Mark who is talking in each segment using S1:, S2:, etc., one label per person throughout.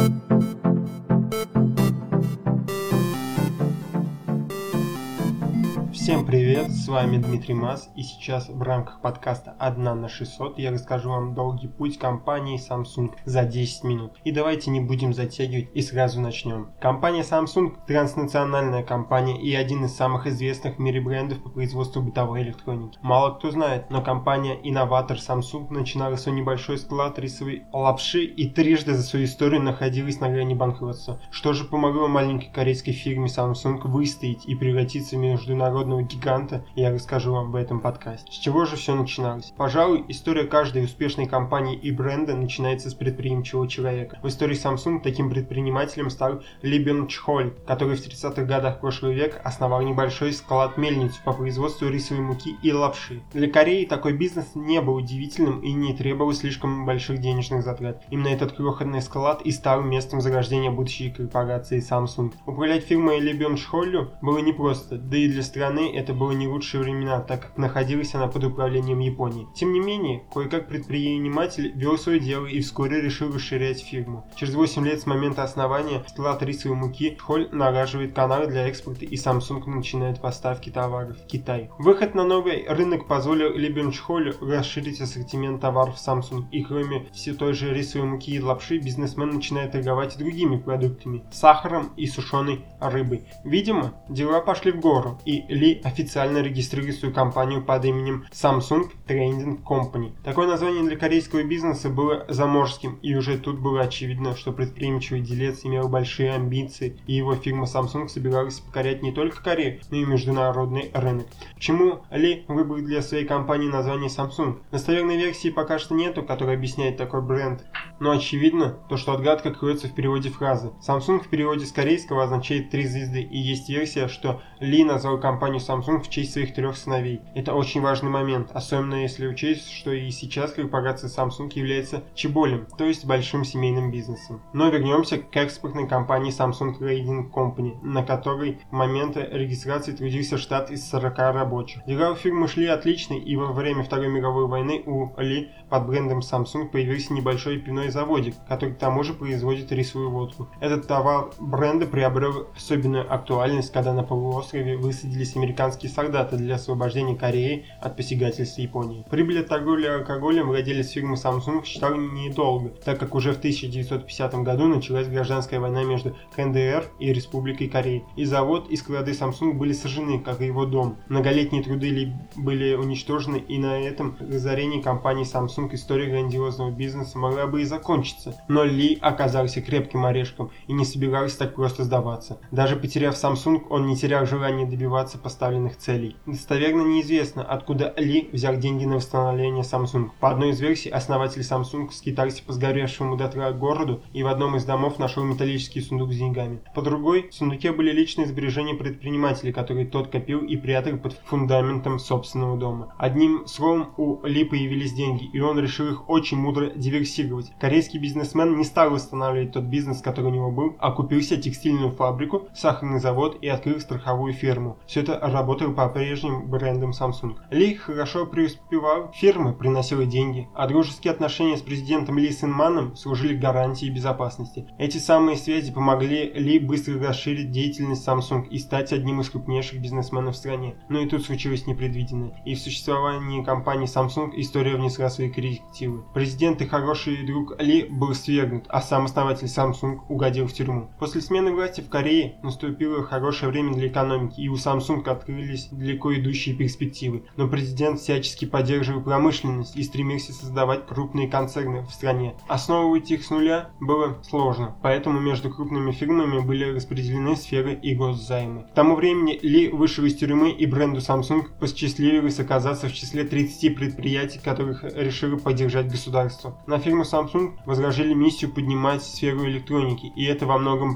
S1: Thank you. Всем привет, с вами Дмитрий Мас, и сейчас в рамках подкаста «Одна на 600» я расскажу вам долгий путь компании Samsung за 10 минут. И давайте не будем затягивать и сразу начнем. Компания Samsung – транснациональная компания и один из самых известных в мире брендов по производству бытовой электроники. Мало кто знает, но компания-инноватор Samsung начинала свой небольшой склад рисовой лапши и трижды за свою историю находилась на грани банкротства. Что же помогло маленькой корейской фирме Samsung выстоять и превратиться в международного мирового гиганта, я расскажу вам в этом подкасте. С чего же все начиналось? Пожалуй, история каждой успешной компании и бренда начинается с предприимчивого человека. В истории Samsung таким предпринимателем стал Ли Бен Чхоль, который в 30-х годах прошлого века основал небольшой склад-мельницу по производству рисовой муки и лапши. Для Кореи такой бизнес не был удивительным и не требовал слишком больших денежных затрат. Именно этот крохотный склад и стал местом зарождения будущей корпорации Samsung. Управлять фирмой Ли Бен Чхолю было непросто, да и для страны это было не лучшие времена, так как находилась она под управлением Японии. Тем не менее, кое-как предприниматель вел свое дело и вскоре решил расширять фирму. Через 8 лет с момента основания склад рисовой муки Холь нараживает каналы для экспорта и Samsung начинает поставки товаров в Китай. Выход на новый рынок позволил Либенчхолю расширить ассортимент товаров Samsung и кроме все той же рисовой муки и лапши, бизнесмен начинает торговать другими продуктами – сахаром и сушеной рыбой. Видимо, дела пошли в гору и Ли официально регистрирует свою компанию под именем Samsung Trading Company. Такое название для корейского бизнеса было заморским, и уже тут было очевидно, что предприимчивый делец имел большие амбиции, и его фирма Samsung собиралась покорять не только Корею, но и международный рынок. Почему Ли выбрал для своей компании название Samsung? Достоверной версии пока что нету, которая объясняет такой бренд. Но очевидно, то что отгадка кроется в переводе фразы. Samsung в переводе с корейского означает три звезды, и есть версия, что Ли назвал компанию Samsung в честь своих трех сыновей. Это очень важный момент, особенно если учесть, что и сейчас корпорация Samsung является чеболем, то есть большим семейным бизнесом. Но вернемся к экспортной компании Samsung Trading Company, на которой в момент регистрации трудился штат из 40 рабочих. Дела у фирмы шли отлично, и во время Второй мировой войны у Ли под брендом Samsung появился небольшой пивной заводик, который к тому же производит рисовую водку. Этот товар бренда приобрел особенную актуальность, когда на полуострове высадились американские американские солдаты для освобождения Кореи от посягательства Японии. Прибыль от торговли алкоголем владелец фирмы Samsung считал недолго, так как уже в 1950 году началась гражданская война между КНДР и Республикой Кореи. И завод, и склады Samsung были сожжены, как и его дом. Многолетние труды были уничтожены, и на этом разорении компании Samsung история грандиозного бизнеса могла бы и закончиться. Но Ли оказался крепким орешком и не собирался так просто сдаваться. Даже потеряв Samsung, он не терял желания добиваться поставки поставленных целей. Достоверно неизвестно, откуда Ли взял деньги на восстановление Samsung. По одной из версий, основатель Samsung скитался по сгоревшему дотла городу и в одном из домов нашел металлический сундук с деньгами. По другой, в сундуке были личные сбережения предпринимателя, которые тот копил и прятал под фундаментом собственного дома. Одним словом, у Ли появились деньги, и он решил их очень мудро диверсировать. Корейский бизнесмен не стал восстанавливать тот бизнес, который у него был, а купил себе текстильную фабрику, сахарный завод и открыл страховую ферму. Все это работал по прежним брендам Samsung. Ли хорошо преуспевал, фирма приносила деньги, а дружеские отношения с президентом Ли Синманом служили гарантией безопасности. Эти самые связи помогли Ли быстро расширить деятельность Samsung и стать одним из крупнейших бизнесменов в стране. Но и тут случилось непредвиденное. И в существовании компании Samsung история внесла свои коррективы. Президент и хороший друг Ли был свергнут, а сам основатель Samsung угодил в тюрьму. После смены власти в Корее наступило хорошее время для экономики, и у Samsung открылись далеко идущие перспективы, но президент всячески поддерживал промышленность и стремился создавать крупные концерны в стране. Основывать их с нуля было сложно, поэтому между крупными фирмами были распределены сферы и госзаймы. К тому времени Ли вышел из тюрьмы и бренду Samsung посчастливилось оказаться в числе 30 предприятий, которых решило поддержать государство. На фирму Samsung возложили миссию поднимать сферу электроники, и это во многом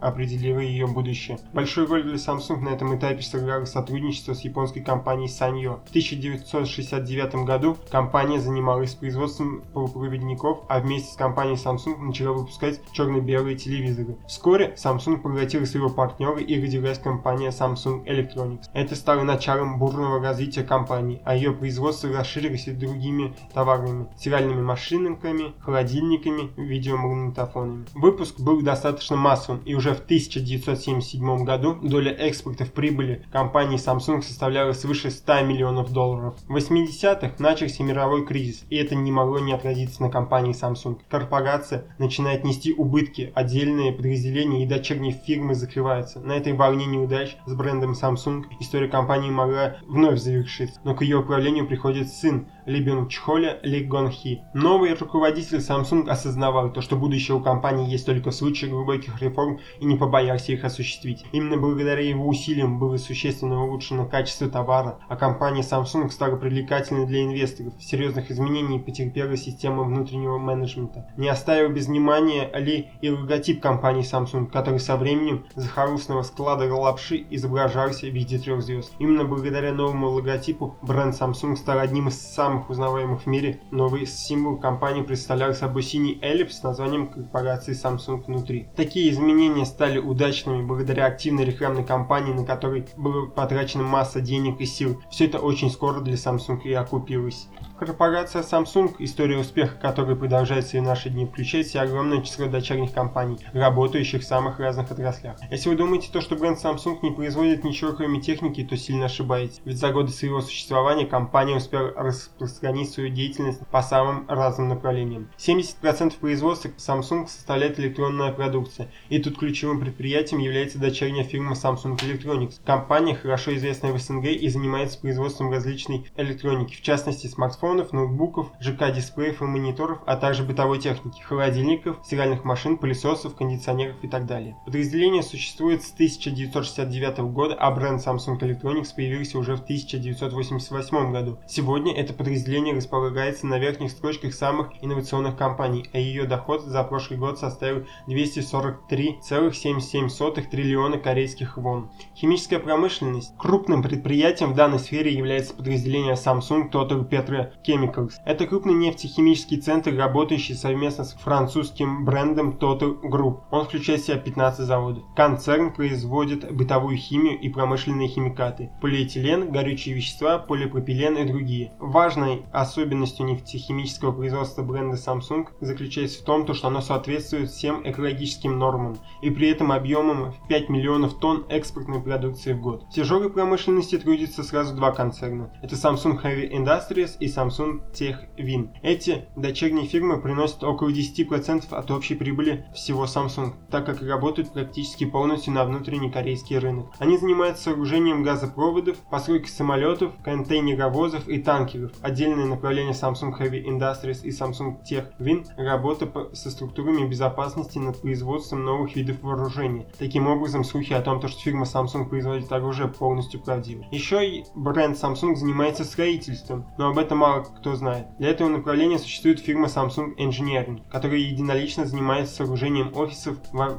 S1: определило ее будущее. Большую роль для Samsung на этом этапе сыграл состоялось сотрудничество с японской компанией Sanyo. В 1969 году компания занималась производством полупроводников, а вместе с компанией Samsung начала выпускать черно-белые телевизоры. Вскоре Samsung поглотила своего партнера и родилась компания Samsung Electronics. Это стало началом бурного развития компании, а ее производство расширилось и другими товарами – стиральными машинками, холодильниками, видеомагнитофонами. Выпуск был достаточно массовым, и уже в 1977 году доля экспорта в прибыли компании Samsung составляла свыше 100 миллионов долларов. В 80-х начался мировой кризис, и это не могло не отразиться на компании Samsung. Корпорация начинает нести убытки, отдельные подразделения и дочерние фирмы закрываются. На этой волне неудач с брендом Samsung история компании могла вновь завершиться, но к ее управлению приходит сын ли Бюн Чхоля, Ли Гон Хи. Новый руководитель Samsung осознавал то, что будущее у компании есть только в случае глубоких реформ и не побоялся их осуществить. Именно благодаря его усилиям было существенно улучшено качество товара, а компания Samsung стала привлекательной для инвесторов. Серьезных изменений потерпела система внутреннего менеджмента. Не оставил без внимания Ли и логотип компании Samsung, который со временем захолустного склада лапши изображался в виде трех звезд. Именно благодаря новому логотипу бренд Samsung стал одним из самых узнаваемых в мире, новый символ компании представлял собой синий эллипс с названием корпорации Samsung внутри. Такие изменения стали удачными благодаря активной рекламной кампании, на которой была потрачена масса денег и сил. Все это очень скоро для Samsung и окупилось. Корпорация Samsung, история успеха которой продолжается и в наши дни, включает в огромное число дочерних компаний, работающих в самых разных отраслях. Если вы думаете, то, что бренд Samsung не производит ничего кроме техники, то сильно ошибаетесь. Ведь за годы своего существования компания успела распространить свою деятельность по самым разным направлениям. 70% производства Samsung составляет электронная продукция, и тут ключевым предприятием является дочерняя фирма Samsung Electronics. Компания хорошо известная в СНГ и занимается производством различной электроники, в частности смартфонов, смартфонов, ноутбуков, ЖК-дисплеев и мониторов, а также бытовой техники, холодильников, стиральных машин, пылесосов, кондиционеров и так далее. Подразделение существует с 1969 года, а бренд Samsung Electronics появился уже в 1988 году. Сегодня это подразделение располагается на верхних строчках самых инновационных компаний, а ее доход за прошлый год составил 243,77 триллиона корейских вон. Химическая промышленность. Крупным предприятием в данной сфере является подразделение Samsung Total Petro Chemicals. Это крупный нефтехимический центр, работающий совместно с французским брендом Total Group. Он включает в себя 15 заводов. Концерн производит бытовую химию и промышленные химикаты, полиэтилен, горючие вещества, полипропилен и другие. Важной особенностью нефтехимического производства бренда Samsung заключается в том, что оно соответствует всем экологическим нормам и при этом объемом в 5 миллионов тонн экспортной продукции в год. В тяжелой промышленности трудится сразу два концерна. Это Samsung Heavy Industries и Samsung Samsung TechWin. Эти дочерние фирмы приносят около 10% от общей прибыли всего Samsung, так как работают практически полностью на внутренний корейский рынок. Они занимаются сооружением газопроводов, постройкой самолетов, контейнеровозов и танкеров. Отдельное направление Samsung Heavy Industries и Samsung TechWin – работа со структурами безопасности над производством новых видов вооружений. Таким образом, слухи о том, что фирма Samsung производит оружие полностью правдивы. Еще и бренд Samsung занимается строительством, но об этом мало кто знает. Для этого направления существует фирма Samsung Engineering, которая единолично занимается сооружением офисов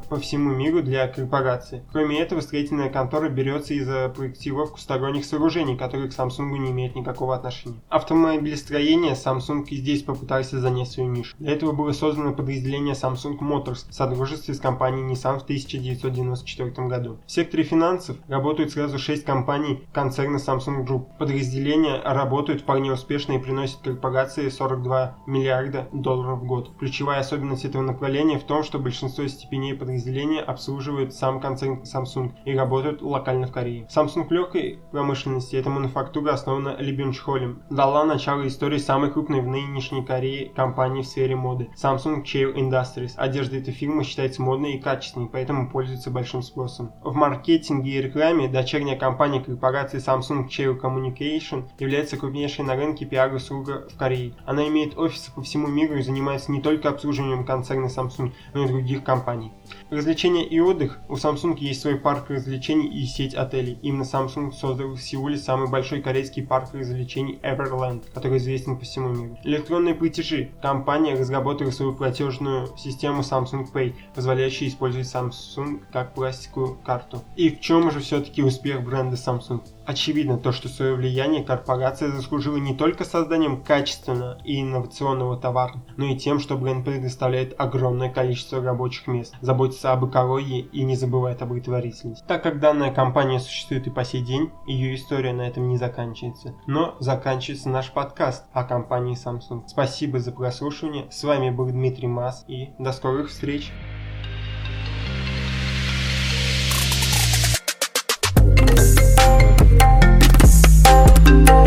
S1: по всему миру для корпорации. Кроме этого, строительная контора берется и за проектировку сторонних сооружений, которые к Samsung не имеют никакого отношения. Автомобилестроение Samsung и здесь попытался занять свою нишу. Для этого было создано подразделение Samsung Motors в содружестве с компанией Nissan в 1994 году. В секторе финансов работают сразу 6 компаний концерна Samsung Group. Подразделения работают вполне успешно и приносит корпорации 42 миллиарда долларов в год. Ключевая особенность этого направления в том, что большинство степеней подразделения обслуживает сам концерн Samsung и работают локально в Корее. Samsung легкой промышленности эта мануфактура основана Ли Бюнчхолем. Дала начало истории самой крупной в нынешней Корее компании в сфере моды Samsung Chair Industries. Одежда этой фирмы считается модной и качественной, поэтому пользуется большим спросом. В маркетинге и рекламе дочерняя компания корпорации Samsung Chair Communication является крупнейшей на рынке пиар услуга в Корее. Она имеет офисы по всему миру и занимается не только обслуживанием концерна Samsung, но и других компаний. Развлечения и отдых. У Samsung есть свой парк развлечений и сеть отелей. Именно Samsung создал в Сеуле самый большой корейский парк развлечений Everland, который известен по всему миру. Электронные платежи. Компания разработала свою платежную систему Samsung Pay, позволяющую использовать Samsung как пластиковую карту. И в чем же все-таки успех бренда Samsung? Очевидно то, что свое влияние корпорация заслужила не только созданием качественного и инновационного товара, но и тем, что бренд предоставляет огромное количество рабочих мест, заботится об экологии и не забывает об благотворительности. Так как данная компания существует и по сей день, ее история на этом не заканчивается. Но заканчивается наш подкаст о компании Samsung. Спасибо за прослушивание. С вами был Дмитрий Мас и до скорых встреч!